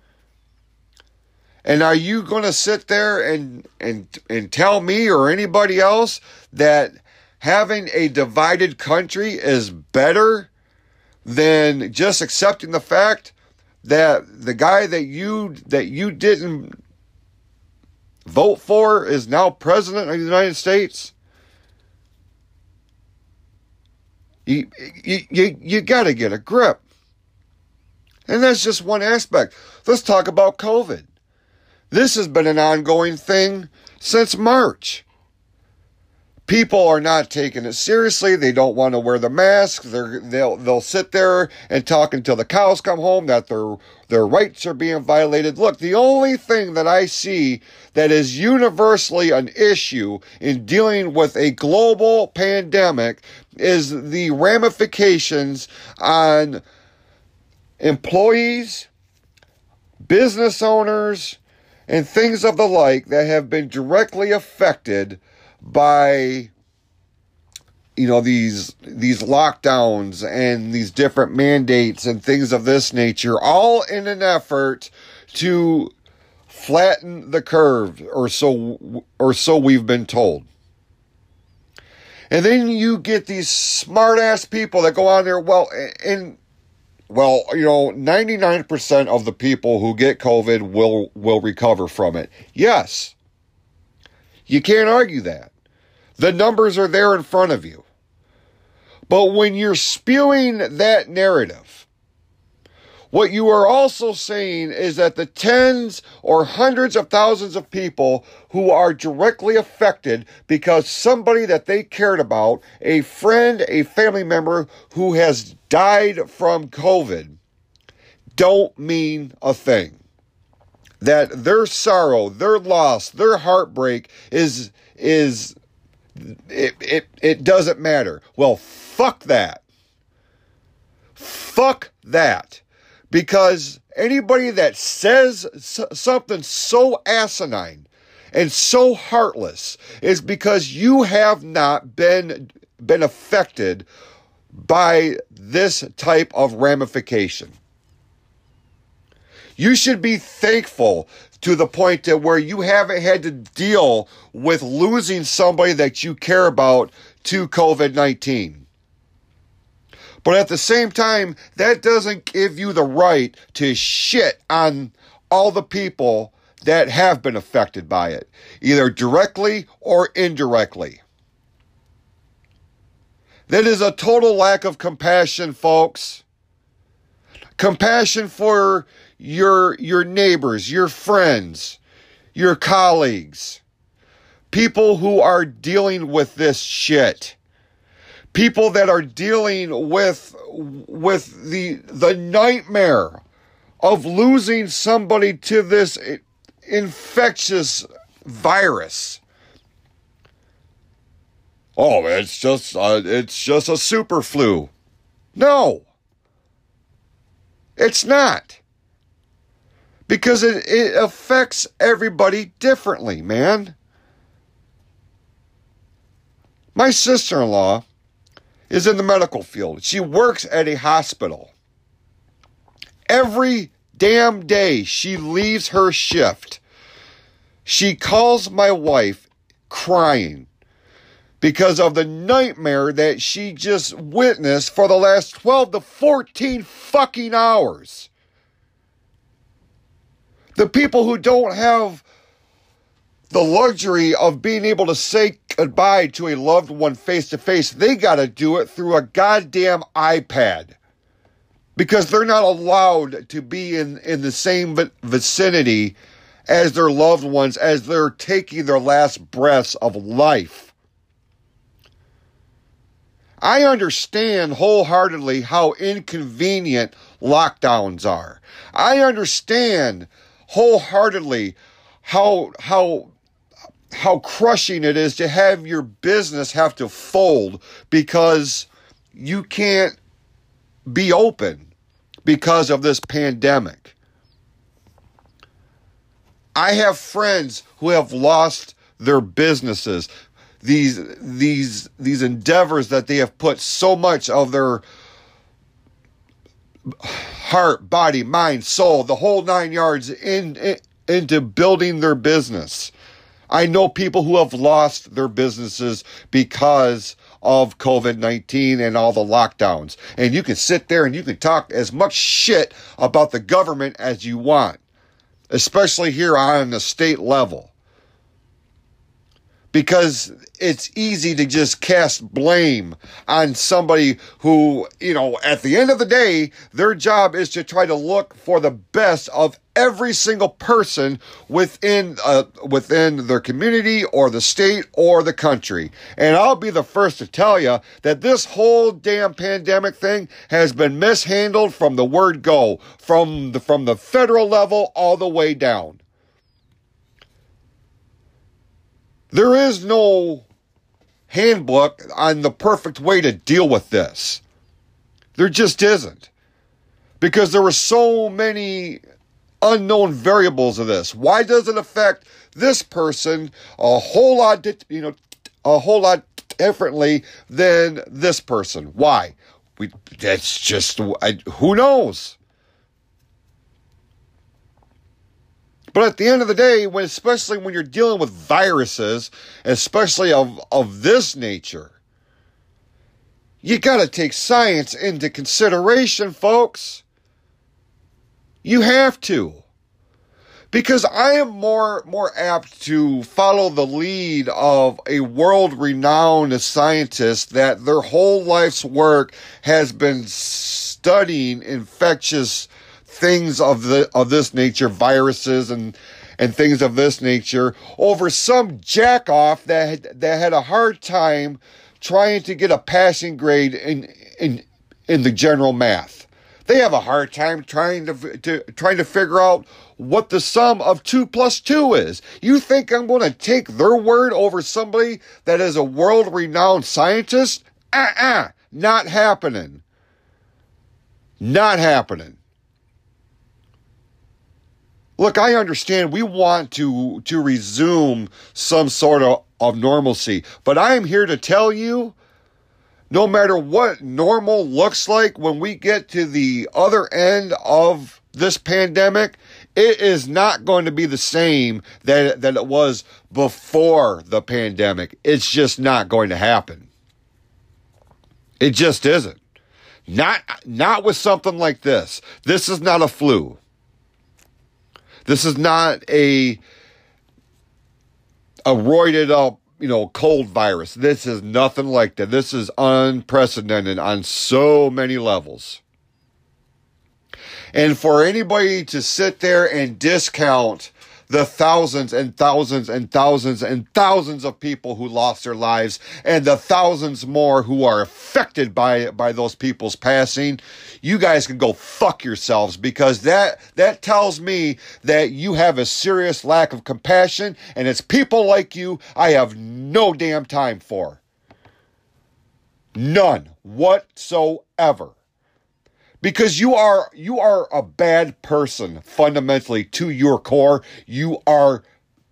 And are you going to sit there and, and, and tell me or anybody else that having a divided country is better than just accepting the fact that the guy that you that you didn't vote for is now president of the United States? You you you, you got to get a grip. And that's just one aspect. Let's talk about COVID. This has been an ongoing thing since March people are not taking it seriously. They don't want to wear the mask. They're, they'll they'll sit there and talk until the cows come home that their their rights are being violated. Look, the only thing that I see that is universally an issue in dealing with a global pandemic is the ramifications on employees, business owners, and things of the like that have been directly affected by you know these these lockdowns and these different mandates and things of this nature all in an effort to flatten the curve or so or so we've been told. And then you get these smart ass people that go on there well and well you know 99% of the people who get covid will will recover from it. Yes. You can't argue that the numbers are there in front of you. But when you're spewing that narrative, what you are also saying is that the tens or hundreds of thousands of people who are directly affected because somebody that they cared about, a friend, a family member who has died from COVID, don't mean a thing. That their sorrow, their loss, their heartbreak is is it, it, it doesn't matter. Well, fuck that. Fuck that. Because anybody that says something so asinine and so heartless is because you have not been been affected by this type of ramification. You should be thankful to the point that where you haven't had to deal with losing somebody that you care about to COVID 19. But at the same time, that doesn't give you the right to shit on all the people that have been affected by it, either directly or indirectly. That is a total lack of compassion, folks. Compassion for your, your neighbors, your friends, your colleagues, people who are dealing with this shit. People that are dealing with, with the, the nightmare of losing somebody to this infectious virus. Oh, it's just uh, it's just a super flu. No. It's not Because it, it affects everybody differently, man. My sister in law is in the medical field. She works at a hospital. Every damn day she leaves her shift, she calls my wife crying because of the nightmare that she just witnessed for the last 12 to 14 fucking hours. The people who don't have the luxury of being able to say goodbye to a loved one face to face, they got to do it through a goddamn iPad because they're not allowed to be in, in the same vicinity as their loved ones as they're taking their last breaths of life. I understand wholeheartedly how inconvenient lockdowns are. I understand wholeheartedly how how how crushing it is to have your business have to fold because you can't be open because of this pandemic. I have friends who have lost their businesses. These these these endeavors that they have put so much of their heart, body, mind, soul, the whole nine yards in, in into building their business. I know people who have lost their businesses because of COVID 19 and all the lockdowns. And you can sit there and you can talk as much shit about the government as you want, especially here on the state level because it's easy to just cast blame on somebody who, you know, at the end of the day, their job is to try to look for the best of every single person within uh, within their community or the state or the country. And I'll be the first to tell you that this whole damn pandemic thing has been mishandled from the word go, from the from the federal level all the way down. There is no handbook on the perfect way to deal with this. There just isn't. Because there were so many unknown variables of this. Why does it affect this person a whole lot, you know, a whole lot differently than this person? Why? We, that's just, I, who knows? But at the end of the day, when especially when you're dealing with viruses, especially of, of this nature, you got to take science into consideration, folks. You have to. Because I am more more apt to follow the lead of a world renowned scientist that their whole life's work has been studying infectious things of the of this nature, viruses and and things of this nature, over some jack off that had, that had a hard time trying to get a passing grade in in in the general math. They have a hard time trying to, to trying to figure out what the sum of two plus two is. You think I'm going to take their word over somebody that is a world renowned scientist? Uh uh-uh, uh, not happening. Not happening. Look, I understand we want to to resume some sort of, of normalcy, but I am here to tell you no matter what normal looks like when we get to the other end of this pandemic, it is not going to be the same that, that it was before the pandemic. It's just not going to happen. It just isn't. Not, not with something like this. This is not a flu. This is not a a roided up, you know, cold virus. This is nothing like that. This is unprecedented on so many levels. And for anybody to sit there and discount the thousands and thousands and thousands and thousands of people who lost their lives and the thousands more who are affected by by those people's passing you guys can go fuck yourselves because that that tells me that you have a serious lack of compassion and it's people like you I have no damn time for. None whatsoever because you are you are a bad person fundamentally to your core. You are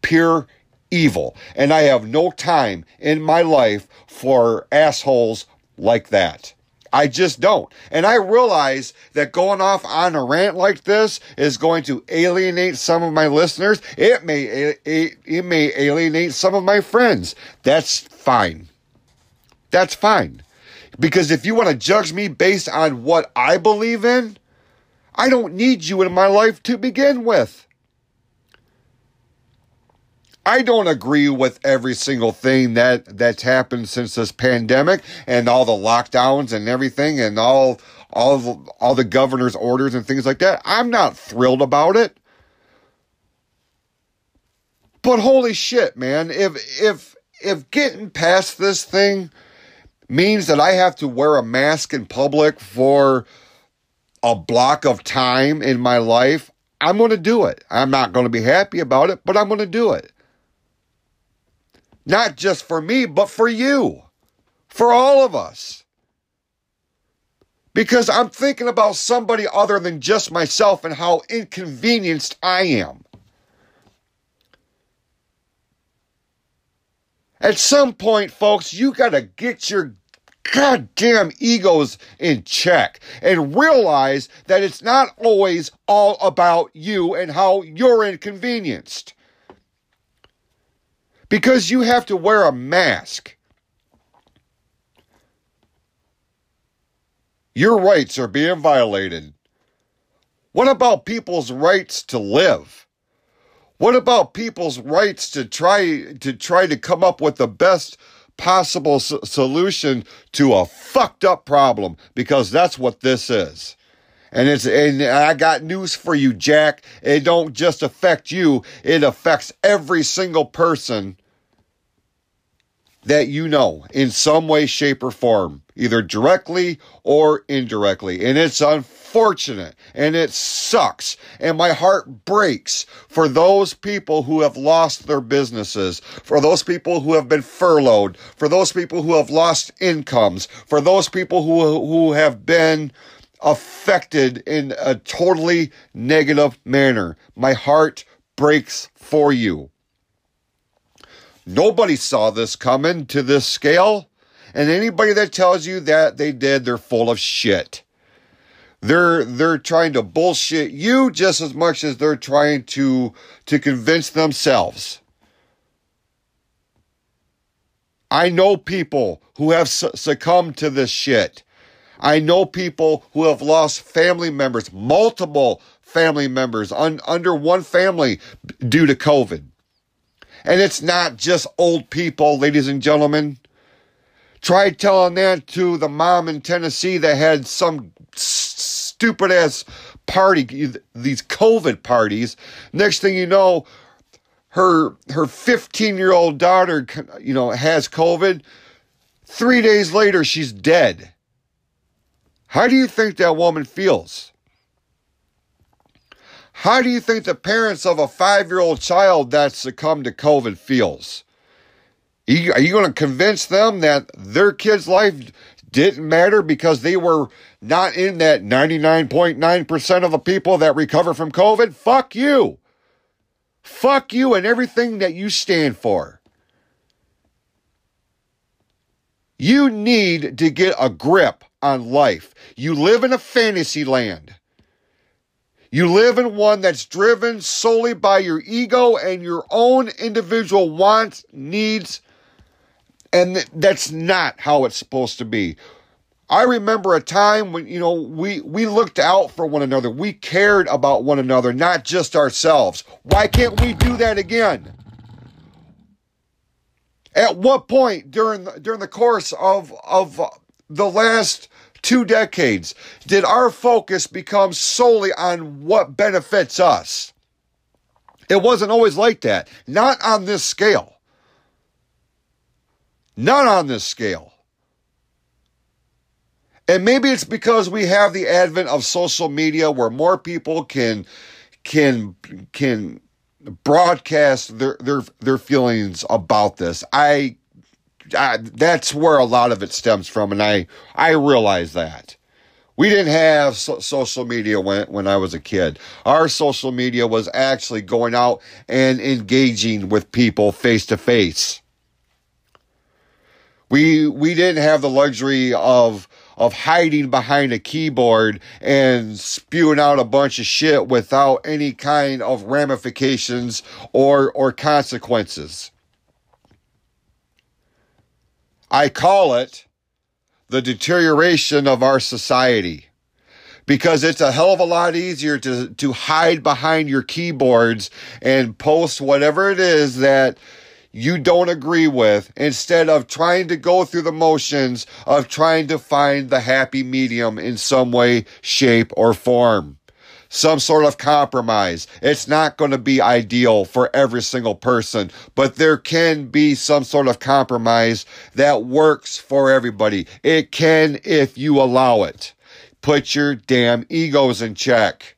pure evil. And I have no time in my life for assholes like that. I just don't. And I realize that going off on a rant like this is going to alienate some of my listeners. It may, it, it may alienate some of my friends. That's fine. That's fine. Because if you want to judge me based on what I believe in, I don't need you in my life to begin with. I don't agree with every single thing that that's happened since this pandemic and all the lockdowns and everything and all all all the governor's orders and things like that. I'm not thrilled about it. But holy shit, man, if if if getting past this thing means that I have to wear a mask in public for a block of time in my life, I'm going to do it. I'm not going to be happy about it, but I'm going to do it. Not just for me, but for you, for all of us. Because I'm thinking about somebody other than just myself and how inconvenienced I am. At some point, folks, you got to get your goddamn egos in check and realize that it's not always all about you and how you're inconvenienced because you have to wear a mask. Your rights are being violated. What about people's rights to live? What about people's rights to try to try to come up with the best possible solution to a fucked up problem because that's what this is. And it's and I got news for you, Jack. It don't just affect you, it affects every single person that you know in some way, shape, or form, either directly or indirectly. And it's unfortunate and it sucks. And my heart breaks for those people who have lost their businesses, for those people who have been furloughed, for those people who have lost incomes, for those people who, who have been affected in a totally negative manner. My heart breaks for you. Nobody saw this coming to this scale. And anybody that tells you that they did, they're full of shit. They're they're trying to bullshit you just as much as they're trying to to convince themselves. I know people who have su- succumbed to this shit. I know people who have lost family members, multiple family members un- under one family due to COVID. And it's not just old people, ladies and gentlemen. Try telling that to the mom in Tennessee that had some stupid ass party, these COVID parties. Next thing you know, her her 15 year old daughter, you know, has COVID. Three days later, she's dead. How do you think that woman feels? How do you think the parents of a five year old child that succumbed to COVID feels? Are you going to convince them that their kid's life didn't matter because they were not in that 99.9% of the people that recover from COVID? Fuck you. Fuck you and everything that you stand for. You need to get a grip on life. You live in a fantasy land. You live in one that's driven solely by your ego and your own individual wants, needs, and that's not how it's supposed to be. I remember a time when, you know, we, we looked out for one another. We cared about one another, not just ourselves. Why can't we do that again? At what point during the, during the course of, of the last two decades did our focus become solely on what benefits us. It wasn't always like that. Not on this scale. Not on this scale. And maybe it's because we have the advent of social media where more people can can can broadcast their their their feelings about this. I that's where a lot of it stems from, and I I realize that. We didn't have so- social media when, when I was a kid. Our social media was actually going out and engaging with people face to face. We, we didn't have the luxury of, of hiding behind a keyboard and spewing out a bunch of shit without any kind of ramifications or, or consequences. I call it the deterioration of our society because it's a hell of a lot easier to, to hide behind your keyboards and post whatever it is that you don't agree with instead of trying to go through the motions of trying to find the happy medium in some way, shape, or form. Some sort of compromise. It's not going to be ideal for every single person, but there can be some sort of compromise that works for everybody. It can if you allow it. Put your damn egos in check.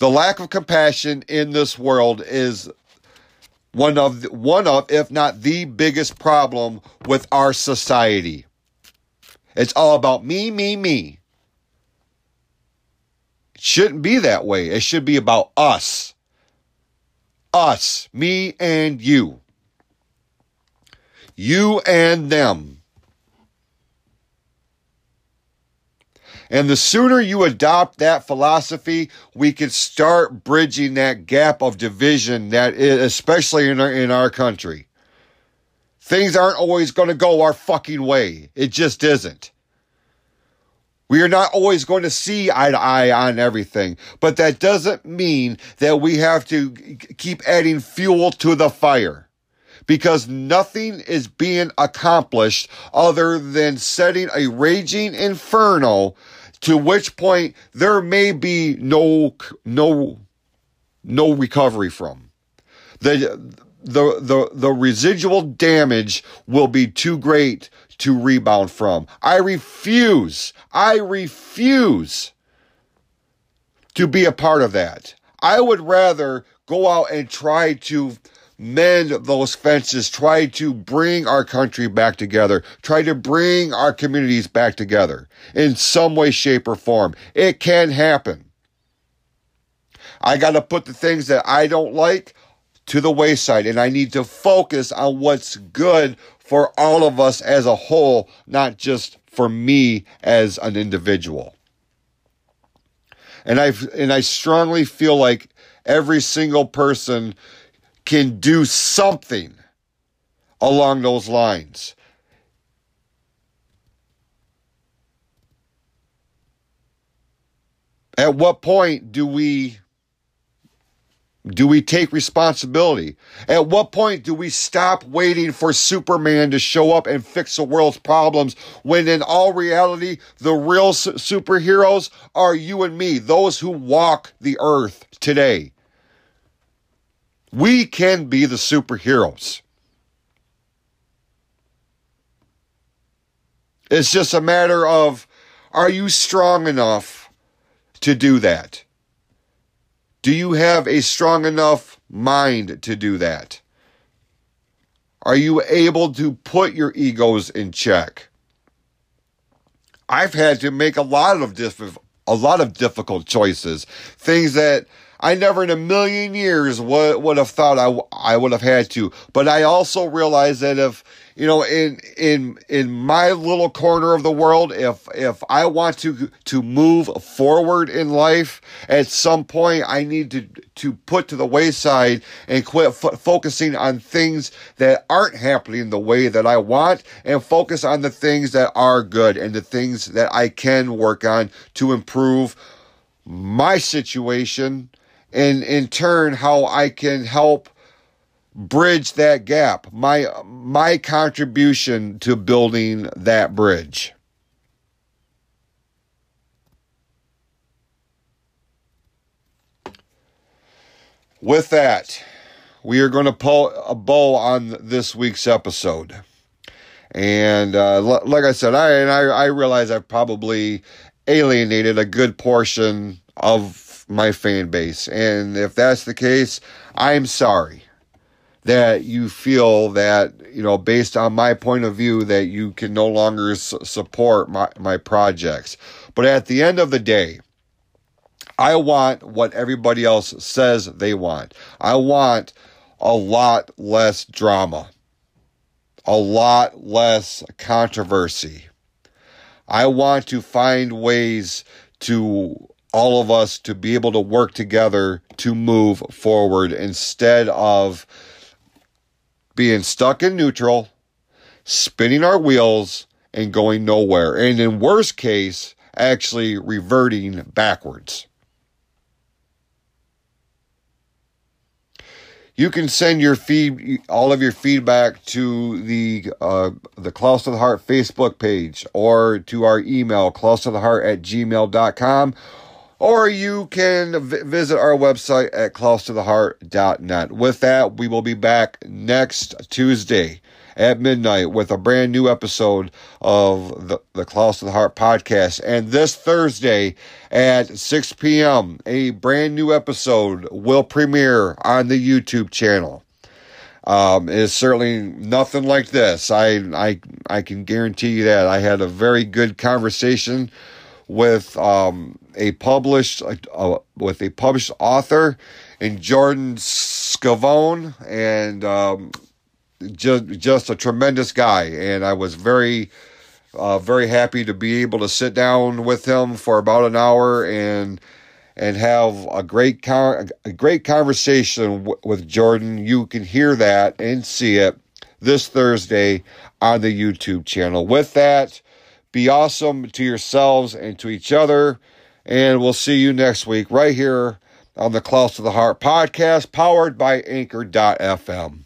The lack of compassion in this world is one of one of if not the biggest problem with our society. It's all about me, me, me. It shouldn't be that way. It should be about us. Us, me and you. You and them. And the sooner you adopt that philosophy, we can start bridging that gap of division that is, especially in our, in our country. Things aren't always going to go our fucking way. It just isn't. We are not always going to see eye to eye on everything, but that doesn't mean that we have to keep adding fuel to the fire because nothing is being accomplished other than setting a raging inferno to which point there may be no no no recovery from. The the the the residual damage will be too great to rebound from. I refuse i refuse to be a part of that. I would rather go out and try to mend those fences, try to bring our country back together, try to bring our communities back together in some way, shape, or form. It can happen. I got to put the things that I don't like to the wayside and I need to focus on what's good for all of us as a whole, not just for me as an individual. And I and I strongly feel like every single person can do something along those lines. At what point do we do we take responsibility? At what point do we stop waiting for Superman to show up and fix the world's problems when in all reality, the real superheroes are you and me, those who walk the earth today? We can be the superheroes. It's just a matter of are you strong enough to do that? Do you have a strong enough mind to do that? Are you able to put your egos in check? I've had to make a lot of diff- a lot of difficult choices, things that I never in a million years would, would have thought I, I would have had to. But I also realize that if, you know, in, in, in my little corner of the world, if, if I want to, to move forward in life, at some point I need to, to put to the wayside and quit f- focusing on things that aren't happening the way that I want and focus on the things that are good and the things that I can work on to improve my situation and in turn how I can help bridge that gap my my contribution to building that bridge. With that we are going to pull a bow on this week's episode. And uh, like I said, I and I, I realize I've probably alienated a good portion of my fan base. And if that's the case, I'm sorry. that you feel that, you know, based on my point of view, that you can no longer support my, my projects. But at the end of the day, I want what everybody else says they want. I want a lot less drama, a lot less controversy. I want to find ways to all of us to be able to work together to move forward instead of being stuck in neutral, spinning our wheels, and going nowhere. And in worst case, actually reverting backwards. You can send your feed, all of your feedback to the uh, the Klaus to the Heart Facebook page or to our email, Klaus to the Heart at gmail.com. Or you can v- visit our website at klaustotheheart.net. With that, we will be back next Tuesday at midnight with a brand new episode of the, the Klaus to the Heart podcast. And this Thursday at 6 p.m., a brand new episode will premiere on the YouTube channel. Um, it's certainly nothing like this. I, I, I can guarantee you that. I had a very good conversation with um, a published uh, with a published author in Jordan Scavone and um, just just a tremendous guy, and I was very uh, very happy to be able to sit down with him for about an hour and and have a great con- a great conversation w- with Jordan. You can hear that and see it this Thursday on the YouTube channel. With that, be awesome to yourselves and to each other, and we'll see you next week right here on the Klaus of the Heart podcast, powered by Anchor.fm.